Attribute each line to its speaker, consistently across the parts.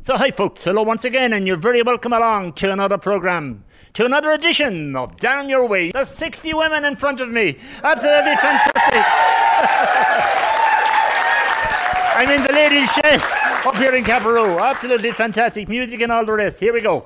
Speaker 1: So, hi, folks. Hello once again, and you're very welcome along to another program, to another edition of Down Your Way. There's 60 women in front of me. Absolutely fantastic. I'm in the ladies' shed up here in Caparoo. Absolutely fantastic music and all the rest. Here we go.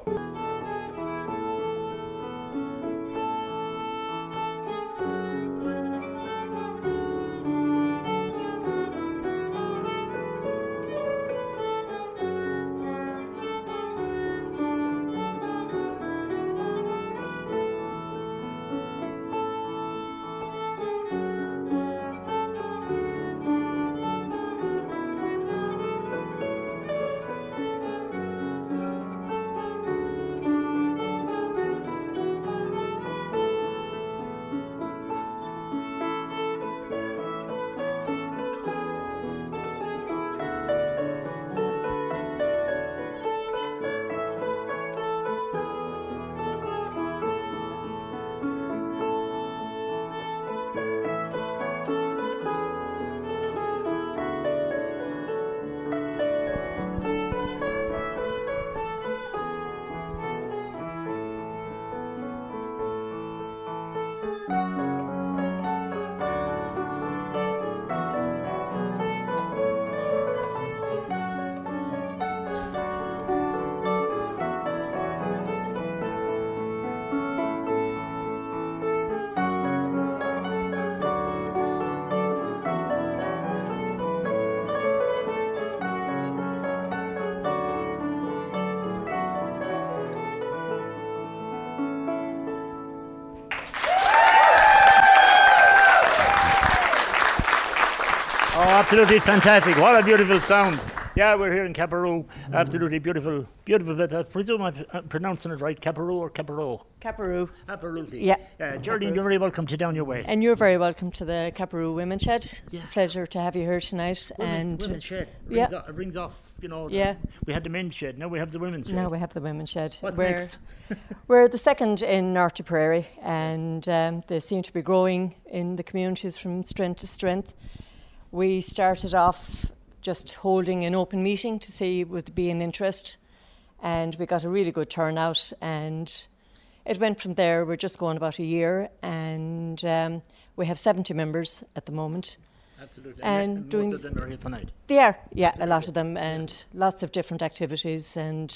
Speaker 1: Absolutely fantastic. What a beautiful sound. Yeah, we're here in Caparoo. Absolutely beautiful, beautiful bit. I presume I'm uh, pronouncing it right, Caparoo or Caparoo?
Speaker 2: Caparoo.
Speaker 1: Absolutely.
Speaker 2: Yeah.
Speaker 1: Uh, Geraldine, you're very welcome to Down Your Way.
Speaker 2: And you're very welcome to the Caparoo Women's Shed. It's
Speaker 1: Yeah.
Speaker 2: a pleasure to have you here tonight.
Speaker 1: Women,
Speaker 2: and
Speaker 1: women's shed.
Speaker 2: yeah.
Speaker 1: Rings, off, rings off, you know.
Speaker 2: Yeah.
Speaker 1: We had the men's shed, now we have the women's shed.
Speaker 2: now we have the Women's Shed.
Speaker 1: What's
Speaker 2: we're,
Speaker 1: next?
Speaker 2: we're the second in North and um, they seem to be growing in the communities from strength to strength. We started off just holding an open meeting to see would there be an interest, and we got a really good turnout. And it went from there. We're just going about a year, and um, we have 70 members at the moment.
Speaker 1: Absolutely.
Speaker 2: and
Speaker 1: most
Speaker 2: doing-
Speaker 1: of them are here tonight.
Speaker 2: They are, yeah, a lot of them, and lots of different activities, and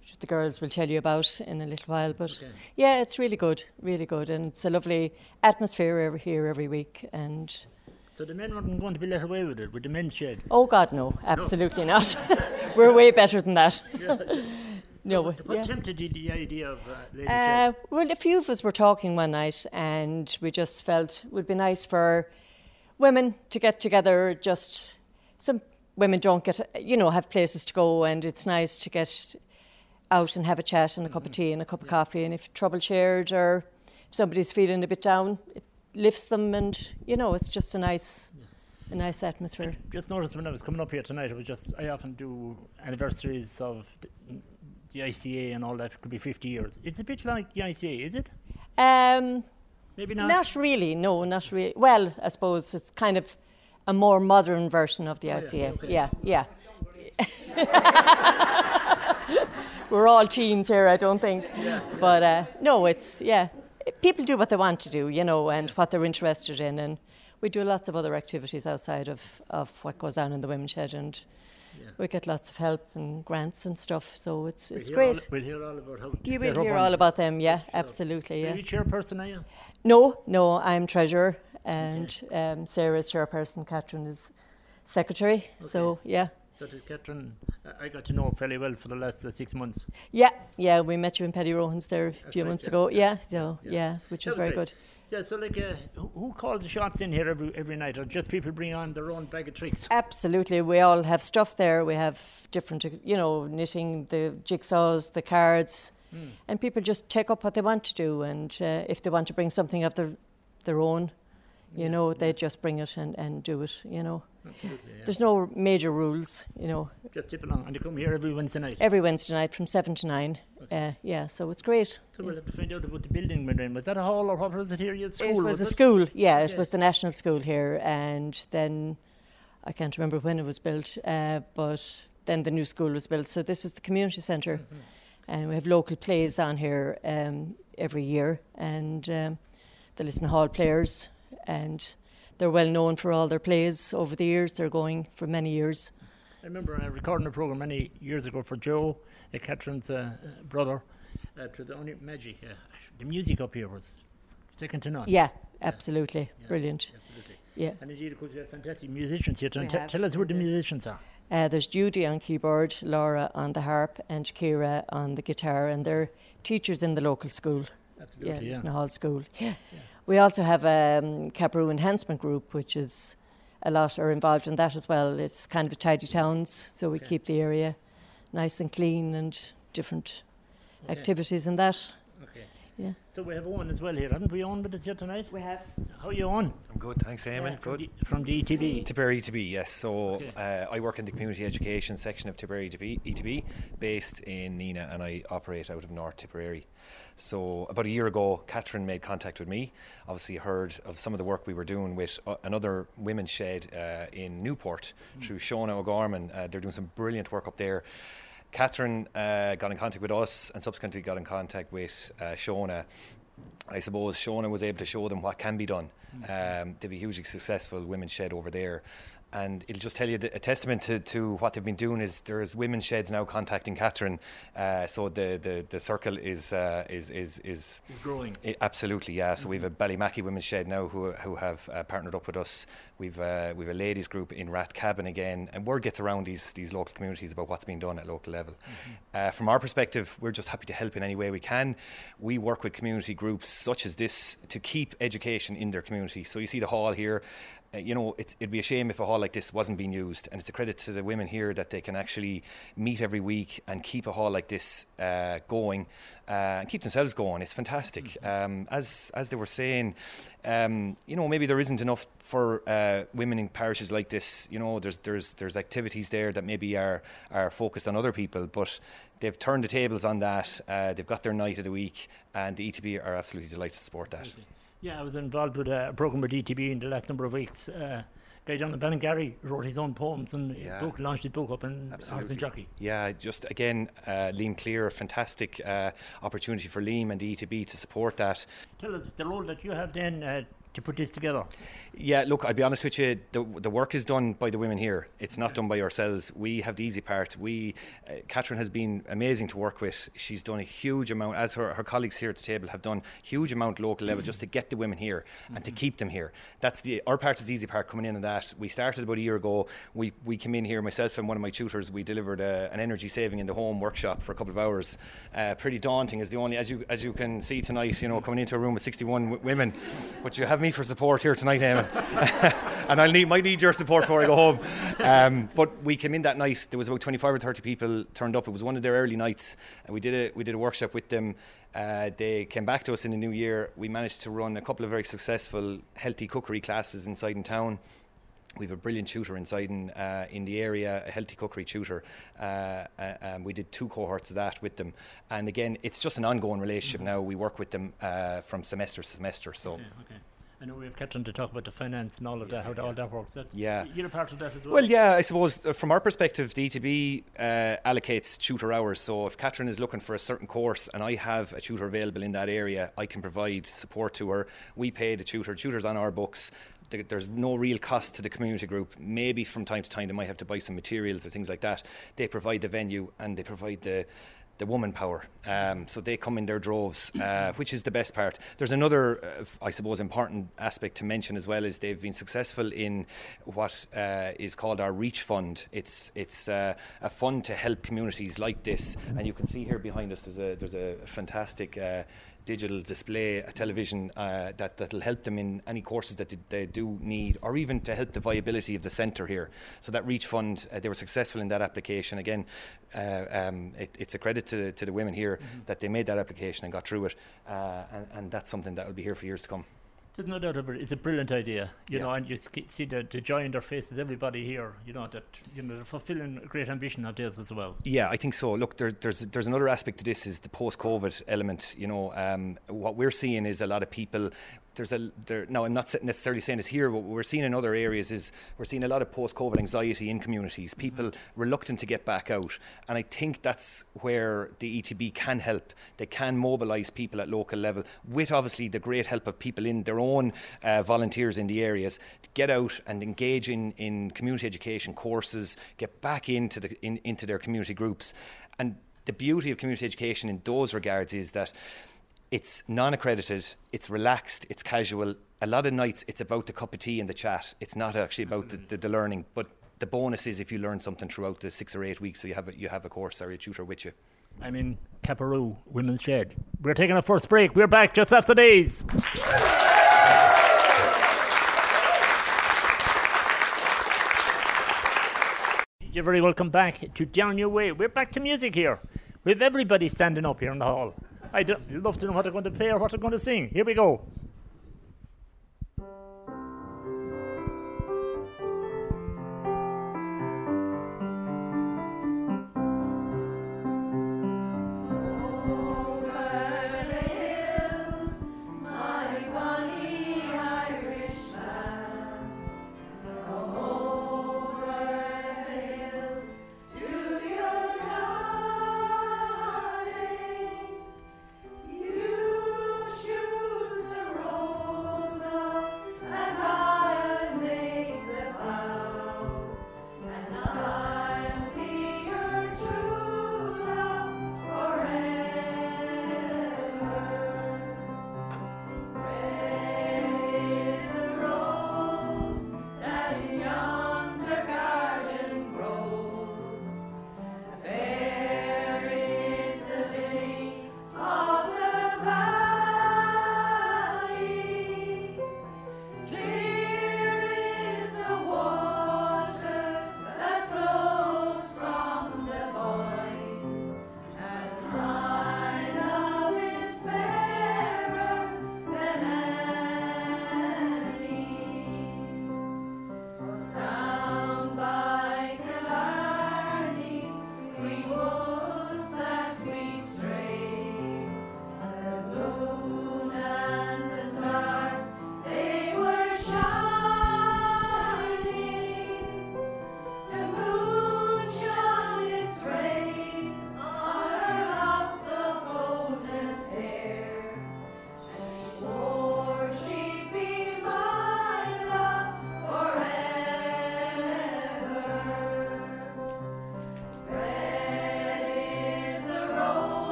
Speaker 2: which the girls will tell you about in a little while. But
Speaker 1: Okay.
Speaker 2: yeah, it's really good, really good, and it's a lovely atmosphere every, here every week. And
Speaker 1: So the men weren't going to be let away with it, with the men's shed.
Speaker 2: oh God, no, absolutely not. We're way better than that. no,
Speaker 1: What, what
Speaker 2: yeah.
Speaker 1: tempted you the idea of uh, ladies'
Speaker 2: Uh,
Speaker 1: shed?
Speaker 2: well, a few of us were talking one night, and we just felt it would be nice for women to get together. Just some women don't get, you know, have places to go, and it's nice to get out and have a chat and a cup of tea and a cup of coffee. And if trouble shared or if somebody's feeling a bit down, it lifts them, and you know, it's just a nice, a nice atmosphere.
Speaker 1: Just noticed when I was coming up here tonight, it was just I often do anniversaries of the, the ICA and all that. It could be 50 years. It's a bit like the ICA, is it?
Speaker 2: Um,
Speaker 1: Maybe not.
Speaker 2: Not really, no, not really. Well, I suppose it's kind of a more modern version of the
Speaker 1: yeah,
Speaker 2: ICA.
Speaker 1: okay.
Speaker 2: Yeah, yeah. We're all teens here, I don't think. But uh, no, it's, yeah. People do what they want to do, you know, and what they're interested in. And we do lots of other activities outside of, of what goes on in the Women's Shed. And
Speaker 1: Yeah.
Speaker 2: we get lots of help and grants and stuff. So it's,
Speaker 1: We'll
Speaker 2: it's great.
Speaker 1: All, we'll hear all about how
Speaker 2: you will hear all about them, yeah,
Speaker 1: Sure.
Speaker 2: absolutely,
Speaker 1: So
Speaker 2: yeah.
Speaker 1: you chairperson, are you?
Speaker 2: No, no, I'm treasurer, and um, is chairperson, Catherine is secretary. So yeah,
Speaker 1: So does Catherine, I- I got to know her fairly well for the last uh, six months.
Speaker 2: yeah, yeah. We met you in Petty Rohan's there a few
Speaker 1: right,
Speaker 2: months
Speaker 1: yeah,
Speaker 2: ago.
Speaker 1: yeah,
Speaker 2: Yeah, so
Speaker 1: yeah.
Speaker 2: yeah, which was very
Speaker 1: great.
Speaker 2: good.
Speaker 1: Yeah, so like, uh, who, who calls the shots in here every every night, or just people bring on their own bag of tricks?
Speaker 2: Absolutely, we all have stuff there. We have different, you know, knitting, the jigsaws, the cards,
Speaker 1: Hmm.
Speaker 2: and people just take up what they want to do. And uh, if they want to bring something of their their own, you
Speaker 1: Yeah,
Speaker 2: know, they just bring it and, and do it. You know,
Speaker 1: Absolutely, yeah.
Speaker 2: there's no major rules. You know,
Speaker 1: Just tip along, and you come here every Wednesday night.
Speaker 2: every Wednesday night from seven to nine. Uh, yeah, so it's great.
Speaker 1: So we'll have to find out about the building we're in. Was that a hall or what was it here? School?
Speaker 2: it was, a
Speaker 1: it?
Speaker 2: school, yeah, it
Speaker 1: Yeah.
Speaker 2: was the national school here, and then I can't remember when it was built, uh, but then the new school was built. So this is the community center mm-hmm. and we have local plays on here um, every year, and um, the Liston Hall players, and they're well known for all their plays over the years. They're going for many years.
Speaker 1: I remember uh, recording a program many years ago for Joe, uh, Catherine's uh, brother, uh, to the only magic. Uh, the music up here was second to none.
Speaker 2: Yeah, absolutely, yeah. brilliant.
Speaker 1: Absolutely.
Speaker 2: Yeah,
Speaker 1: and indeed, of course, you have fantastic musicians here. T- tell us who the musicians are.
Speaker 2: Uh, there's Judy on keyboard, Laura on the harp, and Kira on the guitar, and they're teachers in the local school.
Speaker 1: Absolutely, yeah,
Speaker 2: yeah. Hall School. Yeah. yeah. We also have a um, Cabrew Enhancement Group, which is a lot are involved in that as well. It's kind of a tidy towns, so we okay. keep the area nice and clean and different okay. activities in that.
Speaker 1: Okay. Yeah. So we have Owen as well here, haven't we? Owen with us here tonight.
Speaker 2: We have.
Speaker 1: How are you on?
Speaker 3: I'm good, thanks, Eamon. Yeah,
Speaker 1: good. From the, from the ETB.
Speaker 3: Tipperary ETB, yes. So okay. uh, I work in the community education section of Tipperary ETB, ETB, based in Nenagh, and I operate out of North Tipperary. So about a year ago, Catherine made contact with me. Obviously, heard of some of the work we were doing with uh, another women's shed uh, in Newport mm. through Shona O'Gorman. Uh, they're doing some brilliant work up there. Catherine uh, got in contact with us and subsequently got in contact with uh, Shona. I suppose Shona was able to show them what can be done. Mm. Um, they've a hugely successful women's shed over there and it'll just tell you that a testament to, to what they've been doing is there's women's sheds now contacting Catherine, uh, so the, the, the circle is uh, is is is
Speaker 1: growing.
Speaker 3: It, absolutely, yeah. So mm-hmm. we've a Ballymackey women's shed now who who have uh, partnered up with us. We've uh, we've a ladies group in Rathcabbin again, and word gets around these these local communities about what's being done at local level. Mm-hmm. Uh, from our perspective, we're just happy to help in any way we can. We work with community groups such as this to keep education in their community. So you see the hall here uh, you know, it'd be a shame if a hall like this wasn't being used. And it's a credit to the women here that they can actually meet every week and keep a hall like this uh, going uh, and keep themselves going. It's fantastic. Mm-hmm. Um, as as they were saying, um, you know, maybe there isn't enough for uh, women in parishes like this. You know, there's there's there's activities there that maybe are are focused on other people, but they've turned the tables on that. Uh, they've got their night of the week, and the ETB are absolutely delighted to support that.
Speaker 1: Yeah, I was involved with a program with ETB in the last number of weeks. Uh, guy John Ballingarry wrote his own poems and yeah. book, launched his book up in Horse and Jockey.
Speaker 3: Yeah, just again, uh, Liam Clear, a fantastic uh, opportunity for Liam and the ETB to support that.
Speaker 1: Tell us the role that you have then uh, to put this together?
Speaker 3: Yeah, look, I'll be honest with you. The, the work is done by the women here. It's not done by ourselves. We have the easy part. We, uh, Catherine has been amazing to work with. She's done a huge amount, as her, her colleagues here at the table have done, huge amount local level just to get the women here mm-hmm. and to keep them here. That's the our part is the easy part coming in and that. We started about a year ago. We we came in here, myself and one of my tutors. We delivered a, an energy saving in the home workshop for a couple of hours. Uh, pretty daunting. Is the only as you as you can see tonight. You know, coming into a room with 61 w- women, but you have me for support here tonight, Eamon. and I'll need, might need your support before I go home. Um, but we came in that night. There was about 25 or 30 people turned up. It was one of their early nights. And we did a, we did a workshop with them. Uh, they came back to us in the new year. We managed to run a couple of very successful healthy cookery classes inside in town. We have a brilliant tutor inside in, uh, in the area, a healthy cookery tutor. Uh, uh, we did two cohorts of that with them. And again, it's just an ongoing relationship mm-hmm. now. We work with them uh, from semester to semester. So.
Speaker 1: Okay, okay. I know we've kept on to talk about the finance and all of that, how yeah. all that works. That,
Speaker 3: yeah.
Speaker 1: You're a part of that as well?
Speaker 3: Well, yeah, I suppose uh, from our perspective, ETB uh, allocates tutor hours. So if Catherine is looking for a certain course and I have a tutor available in that area, I can provide support to her. We pay the tutor, tutor's on our books there's no real cost to the community group. Maybe from time to time they might have to buy some materials or things like that. They provide the venue and they provide the the woman power. Um, so they come in their droves, uh, which is the best part. There's another, uh, I suppose, important aspect to mention as well is they've been successful in what uh, is called our Reach Fund. It's it's uh, a fund to help communities like this, and you can see here behind us there's a there's a fantastic uh, digital display, a television uh, that that'll help them in any courses that they do need, or even to help the viability of the centre here. So that Reach Fund, uh, they were successful in that application. Again, uh, um, it, it's a credit to, to the women here mm-hmm. that they made that application and got through it, uh, and, and that's something that will be here for years to come.
Speaker 1: There's no doubt about it. It's a brilliant idea, you yeah. know, and you see the, the joy in their faces, everybody here, you know, that you know they're fulfilling a great ambition of theirs as well.
Speaker 3: Yeah, I think so. Look, there, there's there's another aspect to this is the post-COVID element. You know, um, what we're seeing is a lot of people there's a there. No, I'm not necessarily saying it's here. What we're seeing in other areas is we're seeing a lot of post-COVID anxiety in communities. People mm-hmm. reluctant to get back out, and I think that's where the ETB can help. They can mobilise people at local level with obviously the great help of people in their own uh, volunteers in the areas to get out and engage in, in community education courses, get back into the in, into their community groups, and the beauty of community education in those regards is that it's non-accredited, it's relaxed, it's casual. A lot of nights it's about the cup of tea and the chat. It's not actually about the, the, the learning. But the bonus is if you learn something throughout the six or eight weeks, so you have a, you have a course or a tutor with you.
Speaker 1: I'm in Women's Shed. We're taking a first break. We're back just after these. You're very welcome back to Down Your Way. We're back to music here. We have everybody standing up here in the hall. I'd love to know what they're going to play or what they're going to sing. Here we go.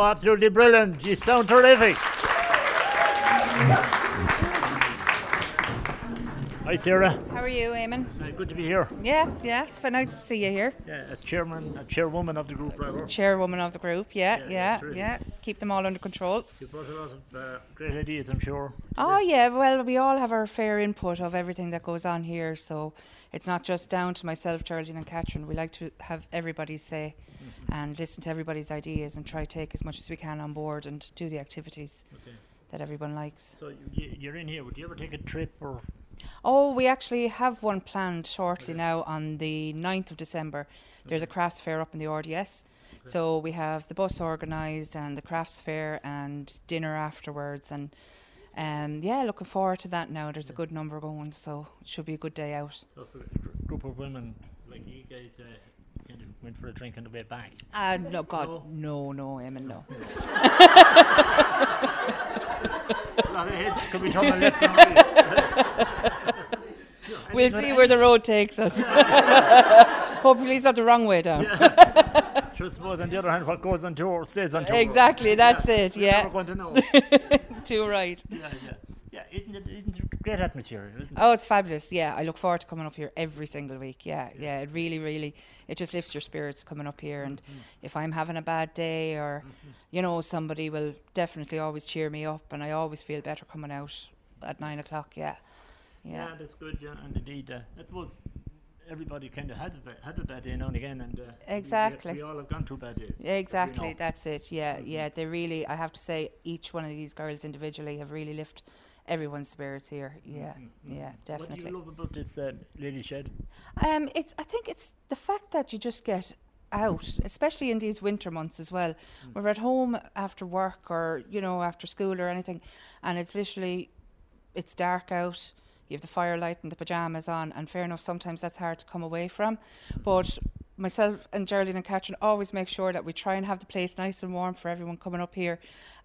Speaker 1: Absolutely brilliant. You sound terrific. Hi, Sarah.
Speaker 4: How are you, Eamon?
Speaker 1: Uh, good to be here.
Speaker 4: Yeah, yeah. But nice to see you here.
Speaker 1: Yeah, as chairman, uh, chairwoman of the group, rather.
Speaker 4: Chairwoman of the group. Yeah, yeah, yeah. yeah. Keep them all under control.
Speaker 1: You brought a lot of uh, great ideas, I'm sure.
Speaker 4: Oh yeah. Well, we all have our fair input of everything that goes on here, so it's not just down to myself, Geraldine, and Catherine. We like to have everybody's say mm-hmm. and listen to everybody's ideas and try to take as much as we can on board and do the activities okay. that everyone likes.
Speaker 1: So you, are in here. Would you ever take a trip or?
Speaker 4: Oh, we actually have one planned shortly okay. now on the 9th of December. There's okay. a crafts fair up in the RDS. So we have the bus organised and the crafts fair and dinner afterwards and um, yeah, looking forward to that now. There's yeah. a good number going, so it should be a good day out.
Speaker 1: So for a group of women like you guys, uh, kind of went for a drink on the way back?
Speaker 4: Uh, no, God, no, no, no Eamon, no.
Speaker 1: a lot of heads could be turning left and right.
Speaker 4: we'll see where the road takes us. Hopefully, it's not the wrong way down.
Speaker 1: Yeah. Suppose on the other hand, what goes on tour stays on tour.
Speaker 4: Exactly, that's yeah. it.
Speaker 1: We're
Speaker 4: yeah.
Speaker 1: never going to know.
Speaker 4: Too right.
Speaker 1: Yeah, yeah, yeah. isn't it, isn't it a great atmosphere? Isn't it?
Speaker 4: Oh, it's fabulous. Yeah, I look forward to coming up here every single week. Yeah, yeah, it really, really, it just lifts your spirits coming up here. And
Speaker 1: Mm-hmm.
Speaker 4: if I'm having a bad day or, you know, somebody will definitely always cheer me up, and I always feel better coming out at nine o'clock. Yeah,
Speaker 1: Yeah,
Speaker 4: yeah,
Speaker 1: that's good. Yeah, and indeed, uh, it was. Everybody kind of had a bad, had a bad day now and again, and uh, we- we-
Speaker 4: Exactly.
Speaker 1: We, all have gone through bad days.
Speaker 4: Yeah, exactly. That's it. Yeah, yeah. They really, I have to say, each one of these girls individually have really lifted everyone's spirits here. Yeah, yeah, definitely.
Speaker 1: What do you love about this uh, lady shed?
Speaker 4: Um, it's. I think it's the fact that you just get out, especially in these winter months as well. We're at home after work or you know after school or anything, and it's literally, it's dark out. You have the firelight and the pajamas on, and fair enough. Sometimes that's hard to come away from, but myself and Geraldine and Catherine always make sure that we try and have the place nice and warm for everyone coming up here,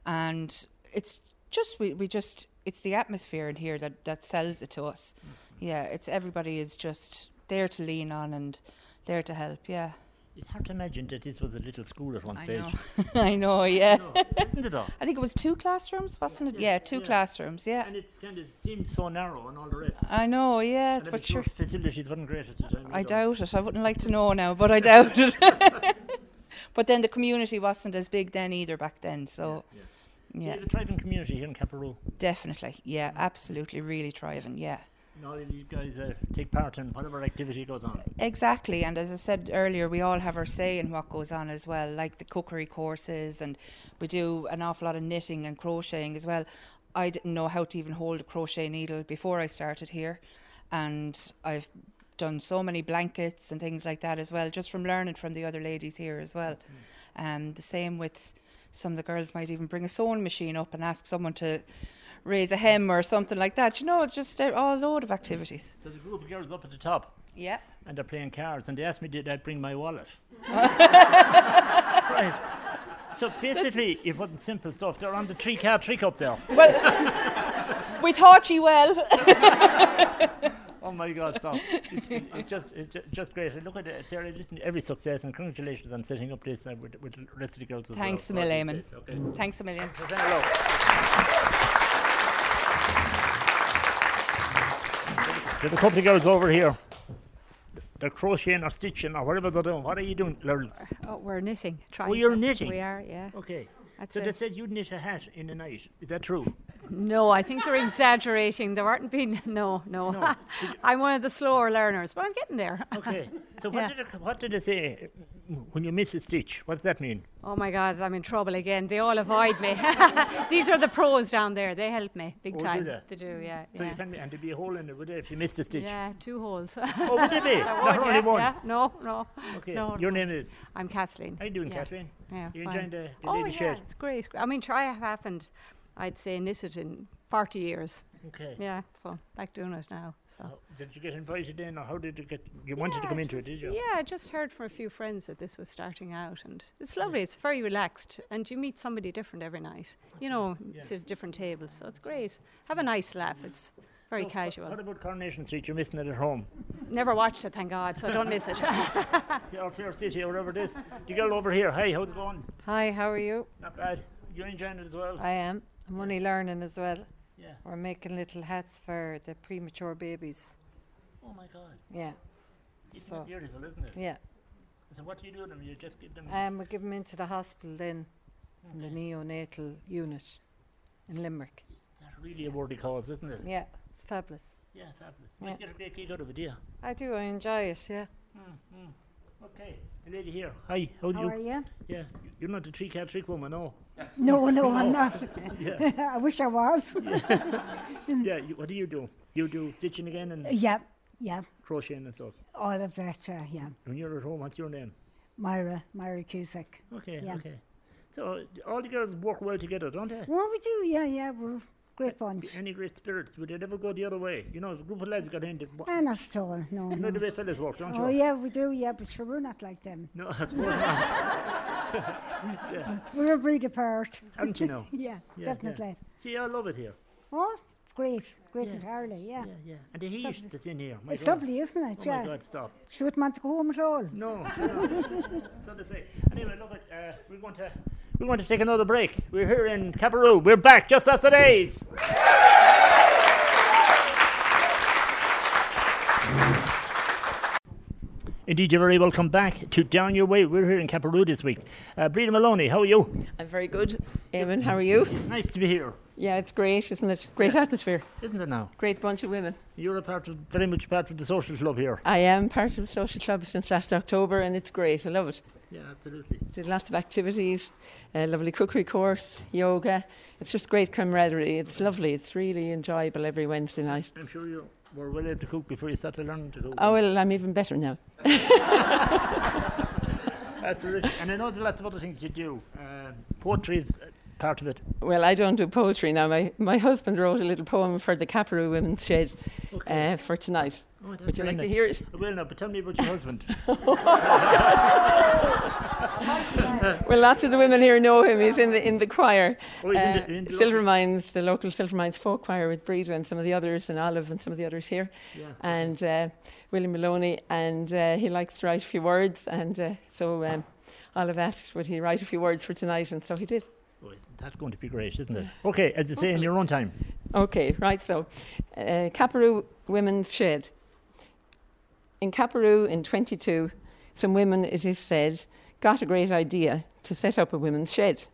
Speaker 4: and it's just we, we just it's the atmosphere in here that that sells it to us. Mm-hmm. Yeah, it's everybody is just there to lean on and there to help. Yeah,
Speaker 1: It's hard to imagine that this was a little school at one
Speaker 4: I
Speaker 1: stage.
Speaker 4: know. I know. Yeah,
Speaker 1: No, isn't it? All?
Speaker 4: I think it was two classrooms, wasn't it?
Speaker 1: Yeah,
Speaker 4: Yeah, two
Speaker 1: yeah.
Speaker 4: classrooms. Yeah,
Speaker 1: And it's kind of seemed so narrow and all the rest.
Speaker 4: I know. Yeah,
Speaker 1: and
Speaker 4: but
Speaker 1: sure facilities weren't great at the time.
Speaker 4: I doubt it. I wouldn't like to know now, but I doubt it. but then the community wasn't as big then either back then. So,
Speaker 1: Yeah. So
Speaker 4: yeah,
Speaker 1: a thriving community here in Caparoo.
Speaker 4: definitely. Yeah, mm-hmm. absolutely, really thriving. Yeah.
Speaker 1: And all of you guys uh, take part in whatever activity goes on.
Speaker 4: Exactly, and as I said earlier, we all have our say in what goes on as well, like the cookery courses, and we do an awful lot of knitting and crocheting as well. I didn't know how to even hold a crochet needle before I started here, and I've done so many blankets and things like that as well, just from learning from the other ladies here as well. Um, the same with some of the girls might even bring a sewing machine up and ask someone to raise a hem or something like that. You know, it's just a a load of activities.
Speaker 1: There's a group of girls up at the top
Speaker 4: Yeah.
Speaker 1: and they're playing cards and they asked me did I bring my wallet. right. So basically, it wasn't simple stuff. They're on the three card trick up there.
Speaker 4: Well, we taught you well.
Speaker 1: Oh my God, stop! It's, it's, it's just it's ju- just great. And look at it, Sarah. Listen to every success and congratulations on setting up this uh, with, with the rest of the girls as
Speaker 4: Thanks a
Speaker 1: well.
Speaker 4: million,
Speaker 1: these Okay.
Speaker 4: Thanks a million.
Speaker 1: So say hello. There's a couple of girls over here. They're crocheting or stitching or whatever they're doing. What are you doing, girls?
Speaker 5: Uh, oh, we're knitting. Trying
Speaker 1: Oh, you're
Speaker 5: to.
Speaker 1: knitting?
Speaker 5: We are, yeah.
Speaker 1: Okay.
Speaker 5: That's
Speaker 1: so
Speaker 5: it.
Speaker 1: they said you'd knit a hat in the night. Is that true?
Speaker 5: No, I think they're exaggerating. There aren't been. No, no.
Speaker 1: No.
Speaker 5: I'm one of the slower learners, but I'm getting there.
Speaker 1: Okay. So what
Speaker 5: Yeah.
Speaker 1: did it, what did they say when you miss a stitch? What does that mean?
Speaker 5: Oh my God, I'm in trouble again. They all avoid me. These are the pros down there. They help me big
Speaker 1: Oh, do
Speaker 5: time.
Speaker 1: they?
Speaker 5: They do, yeah.
Speaker 1: So
Speaker 5: yeah.
Speaker 1: you can be, and there'd be a hole in it, would there, if you missed a stitch?
Speaker 5: Yeah, two holes.
Speaker 1: Oh, would there be? Not
Speaker 5: would,
Speaker 1: only
Speaker 5: yeah,
Speaker 1: one.
Speaker 5: yeah. No, no.
Speaker 1: Okay.
Speaker 5: No,
Speaker 1: Your
Speaker 5: no.
Speaker 1: name is?
Speaker 5: I'm Kathleen.
Speaker 1: How are you doing,
Speaker 5: Yeah.
Speaker 1: Kathleen?
Speaker 5: Yeah,
Speaker 1: You enjoying the, the
Speaker 5: oh, yeah,
Speaker 1: shed?
Speaker 5: it's great. I mean, try I haven't, I'd say, knitted in 40 years.
Speaker 1: Okay.
Speaker 5: Yeah, so back doing it now. So.
Speaker 1: So did you get invited in, or how did you get? You wanted to come into it, did you?
Speaker 5: Yeah, I just heard from a few friends that this was starting out, and it's lovely. It's very relaxed, and you meet somebody different every night. You know,
Speaker 1: Yeah.
Speaker 5: sit at different tables, so it's great. Have a nice laugh. It's very
Speaker 1: So,
Speaker 5: casual.
Speaker 1: What about Coronation Street? You're missing it at home.
Speaker 5: Never watched it, thank God, so don't miss it.
Speaker 1: Yeah, or Fair City, or whatever it is. The girl over here. Hey, how's it going?
Speaker 6: Hi, how are you?
Speaker 1: Not bad. You're enjoying it as well.
Speaker 6: I am. I'm only learning as well.
Speaker 1: Yeah.
Speaker 6: We're making little hats for the premature babies.
Speaker 1: Oh my God.
Speaker 6: Yeah.
Speaker 1: Isn't
Speaker 6: So-
Speaker 1: it beautiful, isn't it?
Speaker 6: Yeah.
Speaker 1: So what do you do with them? You just give them.
Speaker 6: Um, we give them into the hospital then, in the neonatal unit in Limerick.
Speaker 1: That's really a worthy cause, isn't it?
Speaker 6: Yeah, it's fabulous.
Speaker 1: Yeah, fabulous. You
Speaker 6: Yeah.
Speaker 1: must get a great kick out of it, yeah.
Speaker 6: I do, I enjoy it, yeah.
Speaker 1: Okay, a lady here. Hi, how do
Speaker 7: How
Speaker 1: you?
Speaker 7: are you?
Speaker 1: Yeah, you- you're not a three cat trick woman, no?
Speaker 7: No, no, I'm not.
Speaker 1: Yeah,
Speaker 7: I wish I was.
Speaker 1: yeah. You, what do you do? You do stitching again and
Speaker 7: yeah, yeah,
Speaker 1: crocheting and stuff.
Speaker 7: all of that, uh, yeah.
Speaker 1: When you're at home, what's your name?
Speaker 7: Myra, Myra Cusack.
Speaker 1: Okay,
Speaker 7: Yeah.
Speaker 1: okay. So all the girls work well together, don't they?
Speaker 7: Well, we do, yeah, yeah, we're great bunch.
Speaker 1: Any great spirits? Would they ever go the other way? You know, if a group of lads got in, they,
Speaker 7: Ah, not at all, no,
Speaker 1: you know the
Speaker 7: no.
Speaker 1: way fellas work, don't
Speaker 7: Oh,
Speaker 1: you?
Speaker 7: yeah, we do, yeah, but sure, we're not like them.
Speaker 1: No, I suppose not. yeah,
Speaker 7: We're a breed apart.
Speaker 1: haven't you know?
Speaker 7: Yeah,
Speaker 1: Yeah,
Speaker 7: definitely.
Speaker 1: Yeah. See, I love it here.
Speaker 7: Oh, great, great
Speaker 1: Yeah.
Speaker 7: entirely, yeah.
Speaker 1: Yeah, yeah. And the heat that's in here. My
Speaker 7: It's
Speaker 1: God.
Speaker 7: lovely, isn't it?
Speaker 1: Oh
Speaker 7: yeah.
Speaker 1: my God, stop.
Speaker 7: She wouldn't want to go home at all.
Speaker 1: No, no. so to say. Anyway, look at uh, we're going to we want to take another break. We're here in Cabaroo. We're back just after days. Indeed, you're very welcome back to Down Your Way. We're here in Caparoo this week. Uh, Breda Maloney, how are you?
Speaker 8: I'm very good. Eamon, how are you?
Speaker 1: Nice to be here.
Speaker 8: Yeah, it's great, isn't it? Great atmosphere.
Speaker 1: isn't it now?
Speaker 8: Great bunch of women.
Speaker 1: You're a part of, very much part of the social club here.
Speaker 8: I am part of the social club since last October and it's great. I love it.
Speaker 1: Yeah, absolutely.
Speaker 8: Did lots of activities, a lovely cookery course, yoga. It's just great camaraderie. It's lovely. It's really enjoyable every Wednesday night.
Speaker 1: I'm sure you were well able to cook before you started learning to cook.
Speaker 8: Oh, well, I'm even better now.
Speaker 1: Absolutely. And I know there are lots of other things you do. Um, poetry is uh, part of it.
Speaker 8: Well, I don't do poetry now. My, my husband wrote a little poem for the Caparoo Women's Shed
Speaker 1: Okay.
Speaker 8: uh, for tonight.
Speaker 1: Oh,
Speaker 8: Would you
Speaker 1: very
Speaker 8: like to hear it?
Speaker 1: Well, no, but tell me about your husband.
Speaker 8: Well, lots of the women here know him. He's in the in the choir.
Speaker 1: Oh, he's in the-
Speaker 8: Uh,
Speaker 1: in the
Speaker 8: Silver
Speaker 1: local-
Speaker 8: Mines, the local Silvermines folk choir with Breda and some of the others, and Olive and some of the others here.
Speaker 1: Yeah.
Speaker 8: And uh, William Maloney, and uh, he likes to write a few words. And uh, so um, Olive asked, would he write a few words for tonight? And so he did.
Speaker 1: Oh, that's going to be great, isn't it? Okay, as you say in your own time.
Speaker 8: Okay, right. So, uh, Women's Shed. In Caparoo in 22, some women, it is said, got a great idea to set up a women's shed.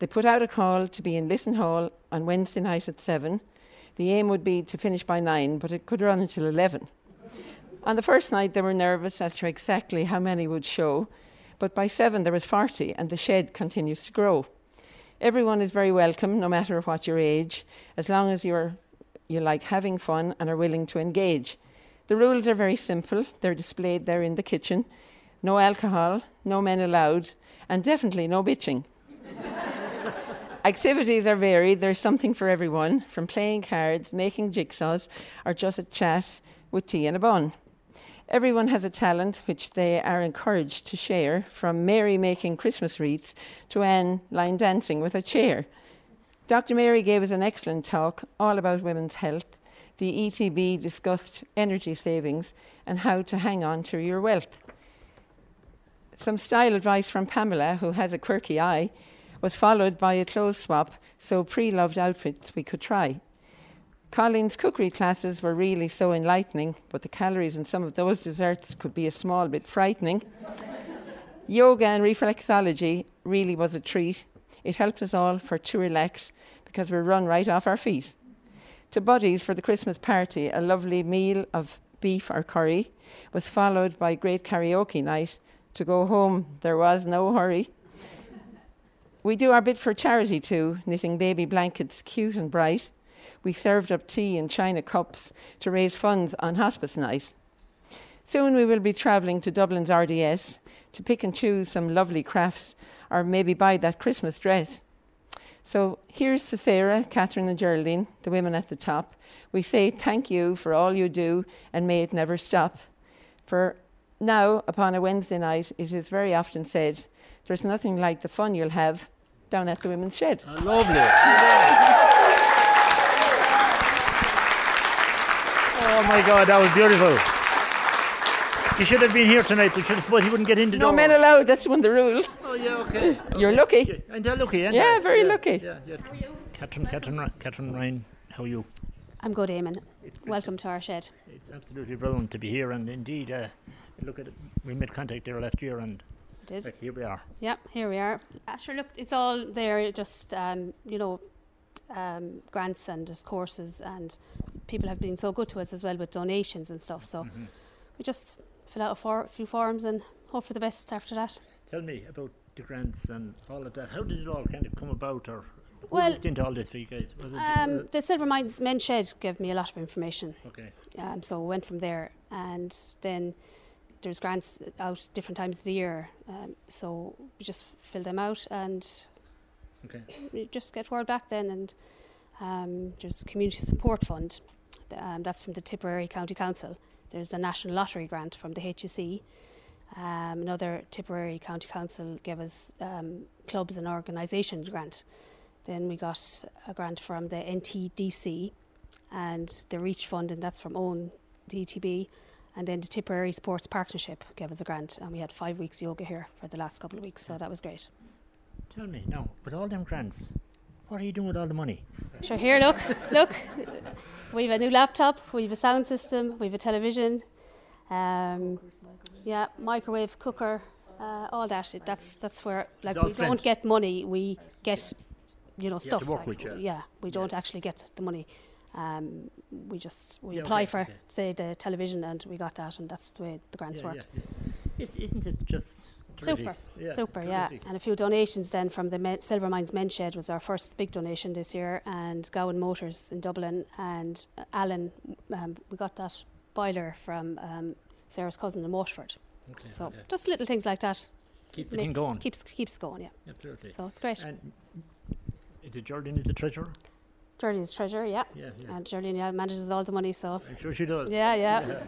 Speaker 8: They put out a call to be in Listen Hall on Wednesday night at 7. The aim would be to finish by 9, but it could run until 11. On the first night, they were nervous as to exactly how many would show, but by 7 there was 40, and the shed continues to grow. Everyone is very welcome, no matter what your age, as long as you're, you like having fun and are willing to engage. The rules are very simple. They're displayed there in the kitchen. No alcohol, no men allowed, and definitely no bitching. Activities are varied. There's something for everyone, from playing cards, making jigsaws, or just a chat with tea and a bun. Everyone has a talent which they are encouraged to share, from Mary making Christmas wreaths to Anne line dancing with a chair. Dr. Mary gave us an excellent talk all about women's health. The ETB discussed energy savings and how to hang on to your wealth. Some style advice from Pamela, who has a quirky eye, was followed by a clothes swap, so pre loved outfits we could try. Colleen's cookery classes were really so enlightening, but the calories in some of those desserts could be a small bit frightening. Yoga and reflexology really was a treat. It helped us all for to relax because we run right off our feet. To Buddies for the Christmas party, a lovely meal of beef or curry was followed by great karaoke night. To go home, there was no hurry. We do our bit for charity too, knitting baby blankets cute and bright. We served up tea in china cups to raise funds on hospice night. Soon we will be travelling to Dublin's RDS to pick and choose some lovely crafts or maybe buy that Christmas dress. So here's to Sarah, Catherine, and Geraldine, the women at the top. We say thank you for all you do and may it never stop. For now, upon a Wednesday night, it is very often said, there's nothing like the fun you'll have down at the women's shed.
Speaker 1: Uh, lovely. oh my God, that was beautiful. You should have been here tonight. You should have thought he wouldn't get into
Speaker 8: No men allowed, that's one of the rules.
Speaker 1: Oh yeah, okay.
Speaker 8: You're lucky.
Speaker 1: And you're lucky, yeah?
Speaker 8: Yeah, very lucky.
Speaker 1: Yeah, yeah. How are you? Catherine, Catherine, Catherine Ryan, how are you?
Speaker 9: I'm good, Eamon. Welcome to our shed.
Speaker 1: It's absolutely brilliant to be here, and indeed, uh, look at it. We made contact there last year, and
Speaker 9: Did.
Speaker 1: like, here we are.
Speaker 9: Yep, here we are. Uh, sure, look, it's all there, just, um, you know, um, grants and just courses, and people have been so good to us as well with donations and stuff. So
Speaker 1: Mm-hmm.
Speaker 9: we just fill out a for- few forms and hope for the best after that.
Speaker 1: Tell me about the grants and all of that. How did it all kind of come about, or
Speaker 9: Well,
Speaker 1: looked into all this for you guys? It,
Speaker 9: Um, the Silvermines Men Shed gave me a lot of information.
Speaker 1: uh, okay.
Speaker 9: Um, so we went from there, and then there's grants out different times of the year. Um, so we just fill them out, and
Speaker 1: Okay.
Speaker 9: just get word back then. And um, there's a community support fund. Um, that's from the Tipperary County Council. There's the National Lottery grant from the HSE. Um, another Tipperary County Council gave us um, clubs and organisations grant. Then we got a grant from the NTDC and the Reach Fund, and that's from Own ETB. And then the Tipperary Sports Partnership gave us a grant, and we had five weeks yoga here for the last couple of weeks, so that was great.
Speaker 1: Tell me now, with all them grants, what are you doing with all the money?
Speaker 9: Sure, here, look, look. We've a new laptop, we've a sound system, we've a television, Um, yeah, microwave, cooker, uh, all that. It, that's that's where like we
Speaker 1: spent.
Speaker 9: don't get money. We get you know
Speaker 1: to
Speaker 9: stuff.
Speaker 1: work
Speaker 9: like,
Speaker 1: with, yeah.
Speaker 9: yeah, we don't actually get the money. Um, we just we
Speaker 1: Yeah,
Speaker 9: apply
Speaker 1: okay,
Speaker 9: for
Speaker 1: okay.
Speaker 9: say the television and we got that and that's the way the grants
Speaker 1: Yeah,
Speaker 9: work.
Speaker 1: yeah, yeah. It, isn't it just?
Speaker 9: Super,
Speaker 1: Yeah,
Speaker 9: super, yeah. And a few donations then from the Men- Silvermines Men's Shed was our first big donation this year, and Gowan Motors in Dublin, and uh, Alan, um, we got that boiler from um, Sarah's cousin in Waterford.
Speaker 1: Okay,
Speaker 9: So
Speaker 1: okay.
Speaker 9: just little things like that
Speaker 1: keep the thing going.
Speaker 9: keeps keeps going, yeah.
Speaker 1: Absolutely.
Speaker 9: So it's great.
Speaker 1: And it Jordan is the treasurer?
Speaker 9: Jordan's treasurer, yeah.
Speaker 1: Yeah, yeah.
Speaker 9: And Jordan yeah, manages all the money, so
Speaker 1: I'm sure she does.
Speaker 9: yeah, yeah,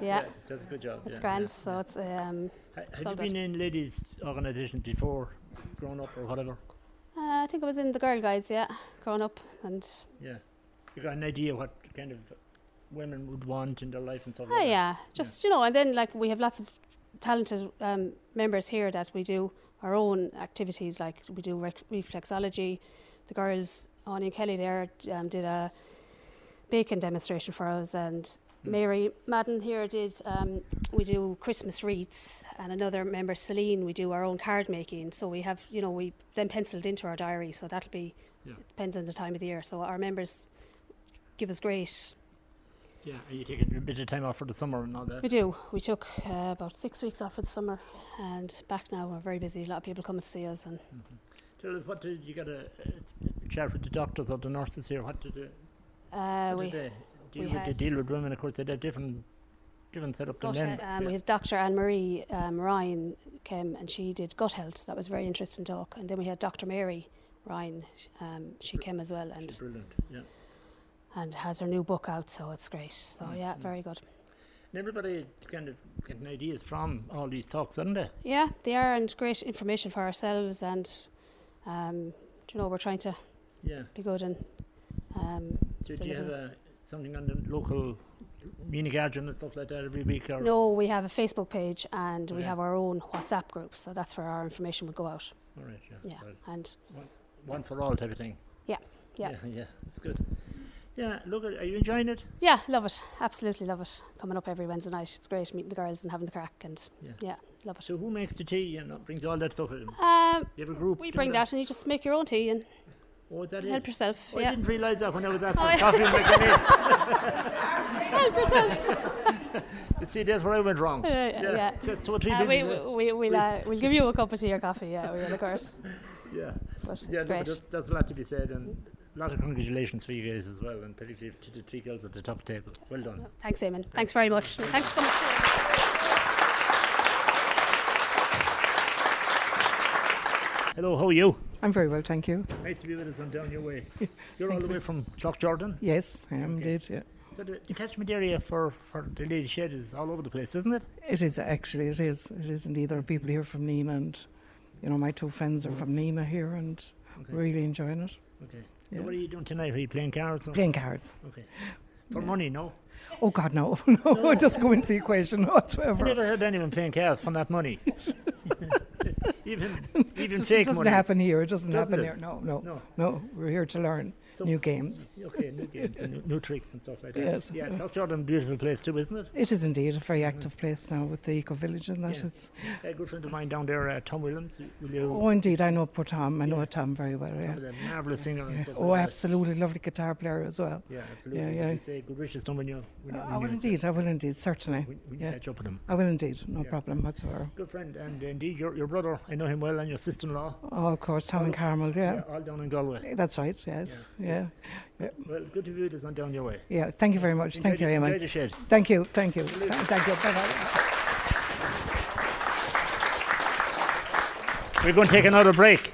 Speaker 9: yeah.
Speaker 1: Does a good job.
Speaker 9: It's
Speaker 1: yeah,
Speaker 9: grand.
Speaker 1: yeah.
Speaker 9: So it's um,
Speaker 1: Ha-
Speaker 9: it's
Speaker 1: Have
Speaker 9: all
Speaker 1: you
Speaker 9: good.
Speaker 1: been in ladies' organisations before, growing up or whatever?
Speaker 9: uh, I think I was in the Girl Guides, yeah, growing up, and
Speaker 1: Yeah. You got an idea what kind of women would want in their life and stuff
Speaker 9: Oh
Speaker 1: like that?
Speaker 9: yeah, just you know, and then like we have lots of talented um, members here that we do our own activities. Like we do rec- reflexology. The girls, Anya Kelly, there um, did a bacon demonstration for us, and Mary Madden here did. Um, we do Christmas wreaths, and another member, Celine, we do our own card making. So we have, you know, we then penciled into our diary. So that'll be
Speaker 1: Yeah.
Speaker 9: depends on the time of the year. So our members give us great
Speaker 1: Yeah, and you take a bit of time off for the summer and all that.
Speaker 9: We do. We took uh, about six weeks off for the summer, and back now we're very busy. A lot of people come to see us, and
Speaker 1: Tell us, what did you got a, a chat with the doctors or the nurses here? What did they,
Speaker 9: uh,
Speaker 1: what
Speaker 9: we
Speaker 1: did they deal
Speaker 9: we
Speaker 1: with? They deal with women, of course, they have different, different setup than men.
Speaker 9: it, um,
Speaker 1: yeah.
Speaker 9: we had Dr. Anne Marie um, Ryan came, and she did gut health. That was a very interesting talk. And then we had Dr. Mary Ryan. Um, she came as well,
Speaker 1: She's
Speaker 9: and
Speaker 1: brilliant. Yeah.
Speaker 9: and has her new book out, so it's great. So
Speaker 1: Mm,
Speaker 9: yeah,
Speaker 1: mm.
Speaker 9: very good.
Speaker 1: And everybody kind of getting ideas from all these talks, aren't they?
Speaker 9: Yeah, they are, and great information for ourselves, and um, you know we're trying to
Speaker 1: Yeah.
Speaker 9: be good and. Um,
Speaker 1: Do, do you have a, something on the local Nenagh Guardian and stuff like that every week? Or
Speaker 9: No, we have a Facebook page and we
Speaker 1: Yeah.
Speaker 9: have our own WhatsApp group, so that's where our information would go out.
Speaker 1: All right, yeah.
Speaker 9: Yeah,
Speaker 1: so
Speaker 9: and
Speaker 1: one for all type of thing.
Speaker 9: Yeah, yeah.
Speaker 1: Yeah, yeah, that's good. Yeah, look, are you enjoying it?
Speaker 9: yeah, love it. Absolutely love it. Coming up every Wednesday night, it's great meeting the girls and having the crack, and
Speaker 1: Yeah.
Speaker 9: yeah, love it.
Speaker 1: So who makes the tea and brings all that stuff in?
Speaker 9: Um,
Speaker 1: You have a group?
Speaker 9: we bring that, and you just make your own tea and
Speaker 1: Oh, is that it?
Speaker 9: help yourself.
Speaker 1: Oh, I didn't realise that when I was out for
Speaker 9: Oh, yeah.
Speaker 1: coffee and
Speaker 9: help yourself.
Speaker 1: You see, that's where I went wrong.
Speaker 9: Yeah, yeah, yeah.
Speaker 1: Two or three
Speaker 9: Uh, we, we, we'll, uh, we'll give you a cup of tea or coffee, yeah, we will, of course.
Speaker 1: Yeah,
Speaker 9: But
Speaker 1: yeah no,
Speaker 9: great.
Speaker 1: but that's, that's a lot to be said, and a lot of congratulations for you guys as well, and particularly to the three girls at the top table. Well done.
Speaker 9: Thanks, Eamon. Thanks very much. Thanks for coming.
Speaker 1: Hello, how are you?
Speaker 10: I'm very well, thank you.
Speaker 1: Nice to be with us on Down Your Way. You're all the way from Cloughjordan.
Speaker 10: Yes, I am
Speaker 1: Okay.
Speaker 10: indeed. Yeah.
Speaker 1: So the, the catchment area for, for the Lady Shed is all over the place, isn't it?
Speaker 10: It is actually. It is. It is indeed. There are people here from Nenagh, and you know, my two friends are from Nenagh here, and
Speaker 1: Okay.
Speaker 10: really enjoying it.
Speaker 1: Okay.
Speaker 10: Yeah.
Speaker 1: So what are you doing tonight? Are you playing cards? Or?
Speaker 10: Playing cards.
Speaker 1: Okay. For money, no?
Speaker 10: Oh God, no, no, it doesn't go into the equation
Speaker 1: I
Speaker 10: whatsoever.
Speaker 1: never heard anyone playing cards from that money. Even even
Speaker 10: Doesn't-
Speaker 1: fake
Speaker 10: doesn't
Speaker 1: money.
Speaker 10: happen here. It doesn't,
Speaker 1: Doesn't
Speaker 10: happen
Speaker 1: it?
Speaker 10: here. No, no,
Speaker 1: No.
Speaker 10: no. We're here to learn
Speaker 1: So-
Speaker 10: new games.
Speaker 1: Okay, new games and new, new tricks and stuff like that.
Speaker 10: Yes.
Speaker 1: Yeah, Cloughjordan, beautiful place too, isn't it?
Speaker 10: It is indeed a very active place now with the eco village and that.
Speaker 1: Yeah.
Speaker 10: It's
Speaker 1: A good friend of mine down there, uh, Tom Williams. Will
Speaker 10: oh, indeed, I know poor Tom. I know Tom very well. Yeah.
Speaker 1: a marvelous singer. And
Speaker 10: yeah.
Speaker 1: stuff
Speaker 10: Oh,
Speaker 1: like that.
Speaker 10: absolutely lovely guitar player as well.
Speaker 1: Yeah, absolutely.
Speaker 10: Yeah, yeah.
Speaker 1: you say good wishes to him when you when, you-
Speaker 10: I will indeed. I will indeed. Certainly.
Speaker 1: when, when
Speaker 10: Yeah.
Speaker 1: catch up with him.
Speaker 10: I will indeed. No
Speaker 1: Yeah.
Speaker 10: problem whatsoever.
Speaker 1: Good friend, and indeed your your brother. I know him well, and your sister-in-law.
Speaker 10: Oh, of course, Tom and Carmel. Yeah.
Speaker 1: all down in Galway.
Speaker 10: That's right. Yes. Yeah. Yeah.
Speaker 1: Well, good to be with us on down your way.
Speaker 10: Yeah. Thank you very much. Thank you, Eamon.
Speaker 1: enjoy shed.
Speaker 10: Thank you. Thank you. Th- Thank you. Bye bye.
Speaker 1: We're going to take another break.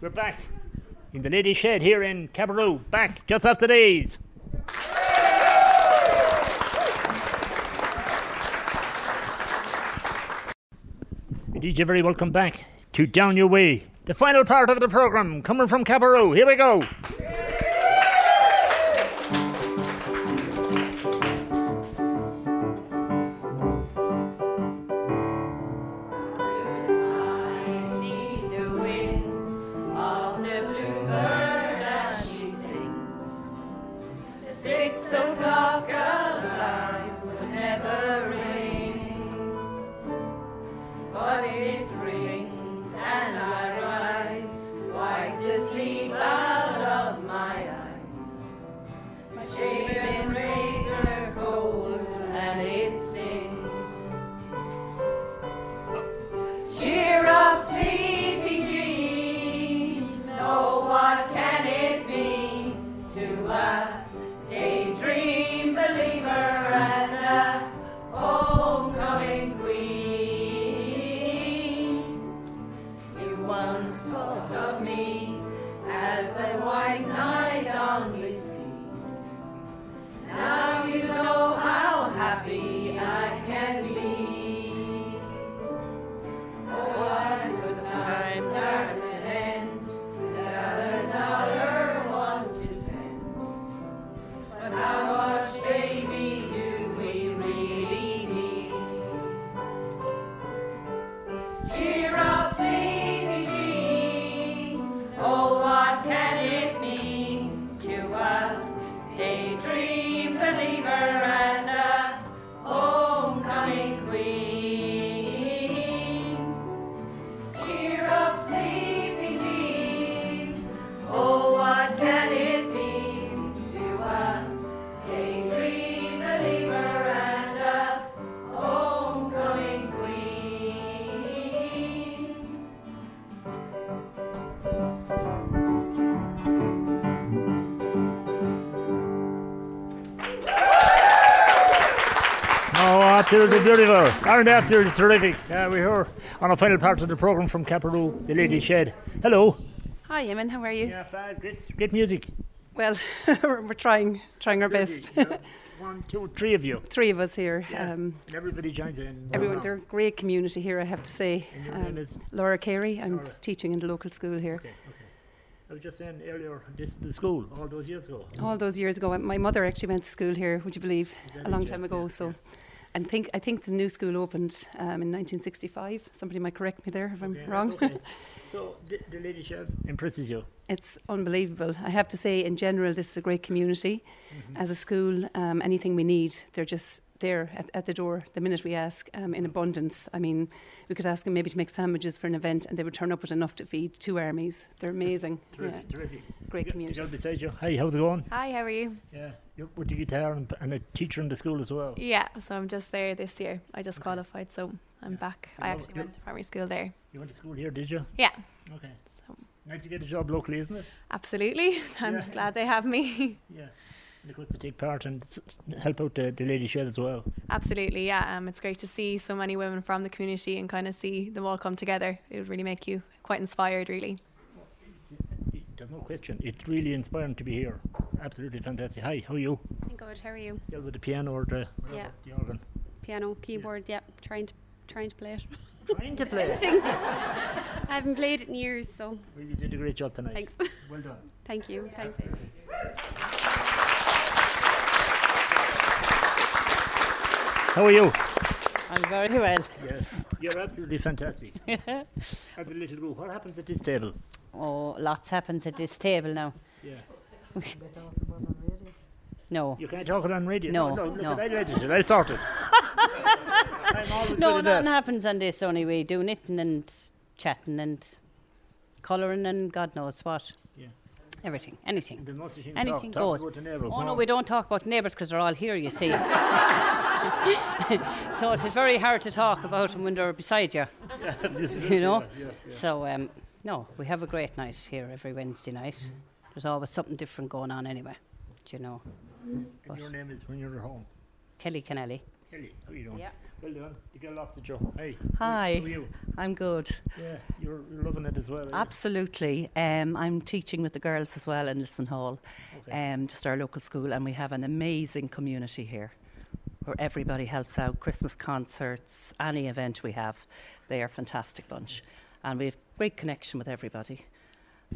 Speaker 1: We're back in the ladies' shed here in Cabaroo. Back just after these. Indeed, you're very welcome back to Down Your Way, the final part of the programme coming from Cabaroo. Here we go. Absolutely beautiful. Aren't they absolutely terrific? Uh, we're here on a final part of the programme from Caparoo, the Lady Shed. Hello.
Speaker 11: Hi, Eamon. How are you?
Speaker 1: Yeah, bad. Great, great music.
Speaker 11: Well, we're we're trying trying our best.
Speaker 1: One, two, three of you.
Speaker 11: Three of us here.
Speaker 1: Yeah.
Speaker 11: Um,
Speaker 1: everybody joins in.
Speaker 11: everyone, they're a great community here, I have to say. Um,
Speaker 1: name is?
Speaker 11: Laura Carey. I'm
Speaker 1: Laura.
Speaker 11: teaching in the local school here.
Speaker 1: Okay, okay. I was just saying earlier, this is the school all those years ago.
Speaker 11: All those years ago, my mother actually went to school here. Would you believe? A long time ago.
Speaker 1: yeah,
Speaker 11: so, and think I think the new school opened um, in 1965. Somebody might correct me there if I'm
Speaker 1: Okay,
Speaker 11: wrong.
Speaker 1: okay. So the, the Ladies Shed impresses you.
Speaker 11: It's unbelievable. I have to say, in general, this is a great community.
Speaker 1: Mm-hmm.
Speaker 11: As a school, um, anything we need, they're just there at, at the door the minute we ask um, in abundance. I mean, we could ask them maybe to make sandwiches for an event and they would turn up with enough to feed two armies. They're amazing.
Speaker 1: Terrific,
Speaker 11: yeah.
Speaker 1: terrific.
Speaker 11: Great
Speaker 1: You-
Speaker 11: community.
Speaker 1: The girl beside you. Hi, how's it going?
Speaker 12: Hi, how are you?
Speaker 1: Yeah, you're with the guitar and, and a teacher in the school as well.
Speaker 12: Yeah, so I'm just there this year. I just qualified, so I'm back. I
Speaker 1: Oh,
Speaker 12: actually went to primary school there.
Speaker 1: You went to school here, did you?
Speaker 12: Yeah,
Speaker 1: Okay.
Speaker 12: So
Speaker 1: Nice to get a job locally, isn't it?
Speaker 12: absolutely. I'm
Speaker 1: Yeah.
Speaker 12: glad they have me.
Speaker 1: Yeah. And of course to take part and help out the, the Lady Shed as well.
Speaker 12: absolutely, yeah. Um, it's great to see so many women from the community and kind of see them all come together. It would really make you quite inspired, really.
Speaker 1: There's no question. It's really inspiring to be here. Absolutely fantastic. Hi, how are you?
Speaker 13: Good. How are you?
Speaker 1: Still with the piano or the, whatever,
Speaker 13: Yeah.
Speaker 1: the organ?
Speaker 13: Piano, keyboard. Yeah, trying to trying to play it.
Speaker 1: Trying to play it.
Speaker 13: I haven't played it in years, so
Speaker 1: Well, you did a great job tonight.
Speaker 13: Thanks.
Speaker 1: Well done.
Speaker 13: thank you. Thanks.
Speaker 1: How are you?
Speaker 14: I'm very well.
Speaker 1: Yes. You're absolutely fantastic. As a little group, what happens at this table?
Speaker 14: Oh, lots happens at this table now.
Speaker 1: Yeah.
Speaker 14: No.
Speaker 1: You can't talk it on radio.
Speaker 14: No,
Speaker 1: no, look,
Speaker 14: no.
Speaker 1: I let it. I'll sort it. I'm
Speaker 14: No, nothing
Speaker 1: that.
Speaker 14: happens on this only we do knitting and chatting and colouring and God knows what. Everything, anything.
Speaker 1: There's no such thing as
Speaker 14: Anything
Speaker 1: talk-
Speaker 14: goes.
Speaker 1: neighbours,
Speaker 14: oh
Speaker 1: no.
Speaker 14: we don't talk about neighbours because they're all here, you see. so it's very hard to talk about them when they're beside you.
Speaker 1: Yeah, this is it,
Speaker 14: you know.
Speaker 1: yeah, yeah.
Speaker 14: So um, no, we have a great night here every Wednesday night.
Speaker 1: Mm-hmm.
Speaker 14: There's always something different going on anyway. Do you know?
Speaker 1: And your name is when you're at home.
Speaker 14: Kelly Kennelly.
Speaker 1: Kelly, how are you doing?
Speaker 14: Yeah.
Speaker 1: Well done. You get lots of Joe. Hey.
Speaker 15: Hi,
Speaker 1: How are you?
Speaker 15: I'm good.
Speaker 1: Yeah, you're, you're loving it as well. eh?
Speaker 15: Absolutely. Um, I'm teaching with the girls as well in Lissenhall,
Speaker 1: Okay.
Speaker 15: um, just our local school, and we have an amazing community here where everybody helps out. Christmas concerts, any event we have, they are a fantastic bunch. And we have great connection with everybody.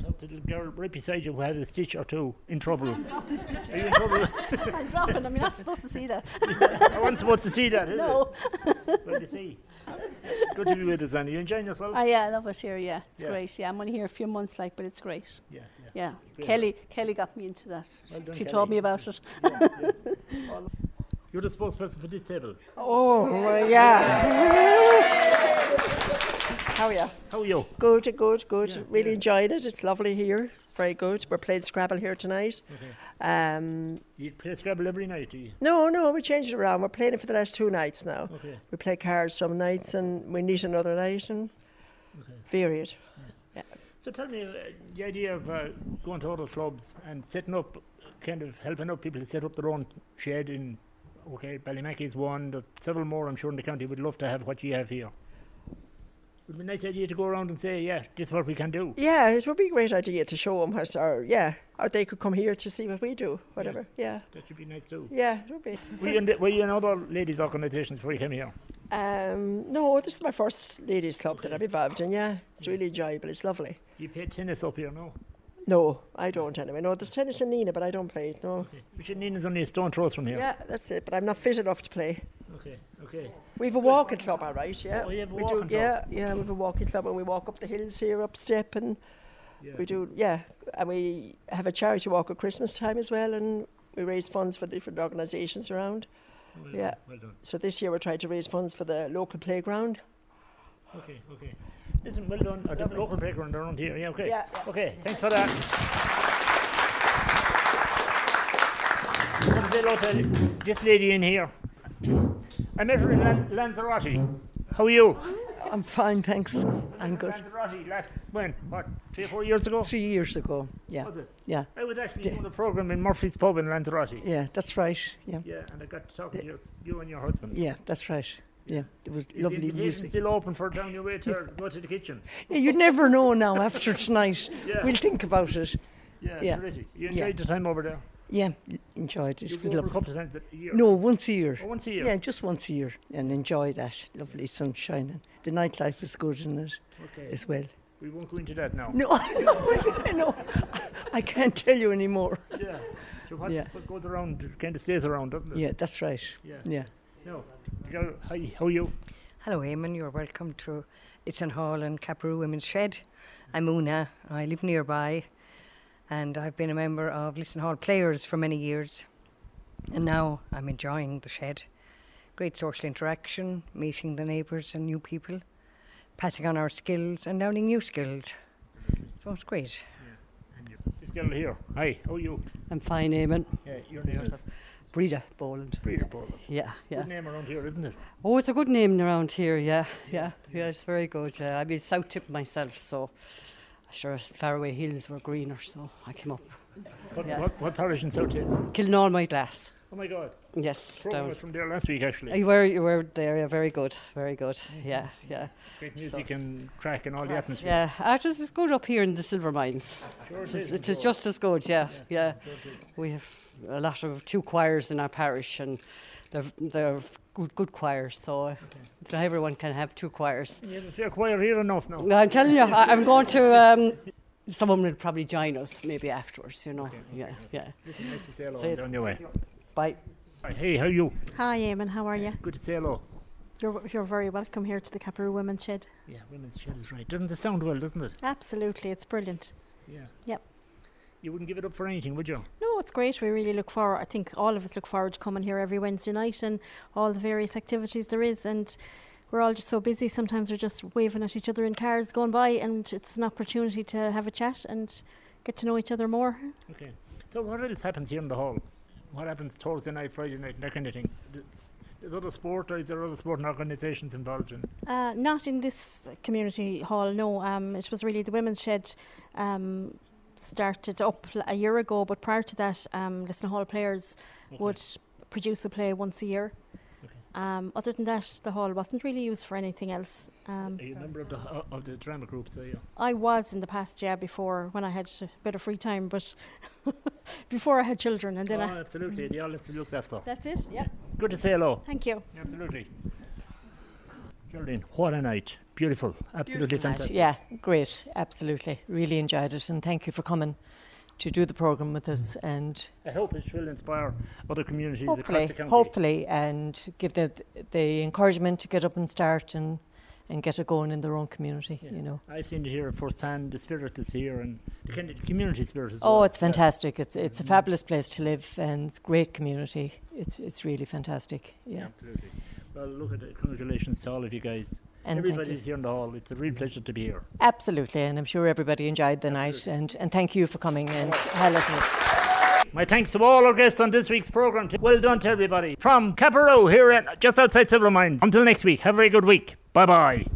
Speaker 1: Talk to the girl right beside you who had a stitch or two in trouble.
Speaker 16: Drop the stitches.
Speaker 1: Are you in trouble?
Speaker 16: I'm dropping them. You're not supposed to see that.
Speaker 1: I wasn't supposed to see that, is
Speaker 16: No.
Speaker 1: it? Well, you see. Good to be with us, Annie. You enjoying yourself?
Speaker 16: Oh yeah, I love it here. Yeah, it's
Speaker 1: Yeah.
Speaker 16: great. Yeah, I'm only here a few months, like, but it's great.
Speaker 1: Yeah,
Speaker 16: yeah.
Speaker 1: Great.
Speaker 16: Kelly, Kelly got me into that.
Speaker 1: Well done,
Speaker 16: she
Speaker 1: Kelly.
Speaker 16: told me about it.
Speaker 1: You're the spokesperson for this table.
Speaker 17: Oh, well, yeah. How are you?
Speaker 1: How are you?
Speaker 17: Good, good, good.
Speaker 1: Yeah,
Speaker 17: really
Speaker 1: yeah.
Speaker 17: enjoyed it. It's lovely here. It's very good. We're playing Scrabble here tonight.
Speaker 1: Okay.
Speaker 17: Um,
Speaker 1: You play Scrabble every night, do you?
Speaker 17: no, no, we change it around. We're playing it for the last two nights now.
Speaker 1: Okay.
Speaker 17: We play cards some nights and we meet another night and varied.
Speaker 1: So tell me, uh, the idea of uh, going to other clubs and setting up, kind of helping out people to set up their own shed in, okay, Ballymackey's one, several more I'm sure in the county would love to have what you have here. It would be a nice idea to go around and say, yeah, this is what we can do.
Speaker 17: Yeah, it would be a great idea to show them how, or yeah, or they could come here to see what we do, whatever. Yeah,
Speaker 1: That should be nice too.
Speaker 17: yeah, it would be.
Speaker 1: Were you in, the, were you in other ladies' organisations before you came here?
Speaker 17: Um, no, this is my first ladies' club that I'm involved in. Yeah, it's really enjoyable. It's lovely.
Speaker 1: You play tennis up here, no?
Speaker 17: No, I don't anyway. No, there's tennis in Nenagh, but I don't play it. No.
Speaker 1: Which Nenagh's only a stone throws from here.
Speaker 17: Yeah, that's it. But I'm not fit enough to play.
Speaker 1: Okay, okay.
Speaker 17: We've a walking club, all right. Yeah.
Speaker 1: Oh, you have a
Speaker 17: we
Speaker 1: walking
Speaker 17: do.
Speaker 1: club?
Speaker 17: Yeah, yeah. We've a walking club, and we walk up the hills here, up step, and we do. Yeah, and we have a charity walk at Christmas time as well, and we raise funds for different organisations around.
Speaker 1: Well
Speaker 17: yeah.
Speaker 1: done, well done.
Speaker 17: So this year we're trying to raise funds for the local playground.
Speaker 1: Okay, okay. Listen, well done. The local playground around here. Yeah, okay.
Speaker 17: Yeah,
Speaker 1: Okay, thanks for that. Want to say hello to this lady in here. I met her in Lan- Lanzarote. How are you?
Speaker 18: I'm fine, thanks. I'm good.
Speaker 1: Lanzarote last, when? What, three or four years ago?
Speaker 18: Three years ago, yeah.
Speaker 1: Oh, was it?
Speaker 18: Yeah.
Speaker 1: I was actually doing a program in Murphy's Pub in Lanzarote.
Speaker 18: Yeah, that's right. Yeah.
Speaker 1: Yeah, and I got to talk to you, you and your husband.
Speaker 18: Yeah, that's right. Yeah, it was
Speaker 1: Is the
Speaker 18: lovely
Speaker 1: invitation
Speaker 18: music.
Speaker 1: still open for down your way to go to the kitchen?
Speaker 18: Yeah, you never know now after tonight.
Speaker 1: Yeah.
Speaker 18: We'll think about it.
Speaker 1: Yeah,
Speaker 18: Yeah.
Speaker 1: terrific. You
Speaker 18: Yeah.
Speaker 1: enjoyed the time over there?
Speaker 18: Yeah, enjoyed it.
Speaker 1: You
Speaker 18: It was
Speaker 1: over a
Speaker 18: lovely.
Speaker 1: couple of times a year?
Speaker 18: No, once a year.
Speaker 1: Oh, once a year?
Speaker 18: Yeah, just once a year, and enjoy that lovely sunshine. And the nightlife is good in it
Speaker 1: Okay.
Speaker 18: as well.
Speaker 1: We won't go into that now.
Speaker 18: No, I know. I can't tell you anymore.
Speaker 1: Yeah. So what's,
Speaker 18: Yeah.
Speaker 1: what goes around kind of stays around, doesn't it?
Speaker 18: Yeah, that's right.
Speaker 1: Yeah.
Speaker 18: Yeah.
Speaker 1: No. Hi, how are you?
Speaker 19: Hello, Eamon. You're welcome to Lissenhall and Caparoo Women's Shed. I'm Una. I live nearby, and I've been a member of Lissenhall Players for many years. And now I'm enjoying the shed. Great social interaction, meeting the neighbours and new people, passing on our skills and learning new skills. So it's great.
Speaker 1: This girl here. Hi, how are you?
Speaker 20: I'm fine, Eamon.
Speaker 1: Yeah, your name is?
Speaker 20: Breda Boland.
Speaker 1: Breda Boland.
Speaker 20: Yeah, yeah.
Speaker 1: Good name around here, isn't it?
Speaker 20: Oh, it's a good name around here, yeah, yeah, yeah, it's very good. Uh, I'm in South Tip myself, so sure Faraway Hills were greener, so I came up.
Speaker 1: What,
Speaker 20: Yeah.
Speaker 1: what, what parish in South Hill?
Speaker 20: Killing all my glass.
Speaker 1: Oh my God.
Speaker 20: Yes,
Speaker 1: Program was from there last week, actually.
Speaker 20: You were, you were there, yeah, very good, very good. Yeah, yeah.
Speaker 1: Great music and crack and all the atmosphere.
Speaker 20: Yeah, artists is good up here in the Silvermines.
Speaker 1: Sure it
Speaker 20: it
Speaker 1: is.
Speaker 20: It is just as good, yeah, yeah.
Speaker 1: sure.
Speaker 20: We have a lot of two choirs in our parish, and they're they're good good choirs. So, so everyone can have two choirs.
Speaker 1: You have a choir here enough now.
Speaker 20: I'm telling you, I, I'm going to. Um, someone will probably join us maybe afterwards. You know, yeah, yeah.
Speaker 1: Listen, nice to say hello
Speaker 20: Say it.
Speaker 1: down your way.
Speaker 20: Bye.
Speaker 1: Hey, how are you?
Speaker 21: Hi, Eamon. How are you?
Speaker 1: Good to say hello.
Speaker 21: You're, you're very welcome here to the Caparoo Women's Shed.
Speaker 1: Yeah, women's shed is right. Doesn't it sound well, doesn't it?
Speaker 21: Absolutely, it's brilliant.
Speaker 1: Yeah.
Speaker 21: Yep.
Speaker 1: You wouldn't give it up for anything, would you?
Speaker 21: No, it's great. We really look forward. I think all of us look forward to coming here every Wednesday night and all the various activities there is. And we're all just so busy. Sometimes we're just waving at each other in cars going by, and it's an opportunity to have a chat and get to know each other more.
Speaker 1: Okay. So what else happens here in the hall? What happens Thursday night, Friday night, that kind of thing? Th- There's other sport, or is there other sporting organisations involved in?
Speaker 21: Uh, not in this community hall, no. Um, it was really the women's shed um, started up a year ago, but prior to that, um, Lissenhall players would produce a play once a year. Um, other than that, the hall wasn't really used for anything else. Um,
Speaker 1: Are you a member of the uh, of the drama group? So yeah.
Speaker 21: I was in the past, yeah, before when I had a bit of free time, but before I had children, and then
Speaker 1: oh,
Speaker 21: I.
Speaker 1: absolutely. They all have to be looked after.
Speaker 21: That's it. Yeah.
Speaker 1: Good to say hello.
Speaker 21: Thank you.
Speaker 1: Absolutely. Geraldine, what a night. Beautiful. Absolutely
Speaker 2: Beautiful
Speaker 1: fantastic.
Speaker 2: Yeah, great. Absolutely. Really enjoyed it. And thank you for coming to do the programme with us. And
Speaker 1: I hope it will inspire other communities
Speaker 2: hopefully,
Speaker 1: across the county.
Speaker 2: hopefully, and give the, the encouragement to get up and start and, and get it going in their own community, you know.
Speaker 1: I've seen it here firsthand. The spirit is here, and the community spirit as
Speaker 2: Oh,
Speaker 1: well.
Speaker 2: it's fantastic. It's it's a mm-hmm. fabulous place to live and it's great community. It's it's really fantastic. Yeah.
Speaker 1: Absolutely. Well, look at it. Congratulations to all of you guys.
Speaker 2: And
Speaker 1: Everybody here in the hall. It's a real pleasure to be here.
Speaker 2: Absolutely, and I'm sure everybody enjoyed the night and, and thank you for coming and highlighting it.
Speaker 1: My thanks to all our guests on this week's programme. Well done to everybody. From Caparoo here at just outside Silvermines. Until next week, have a very good week. Bye bye.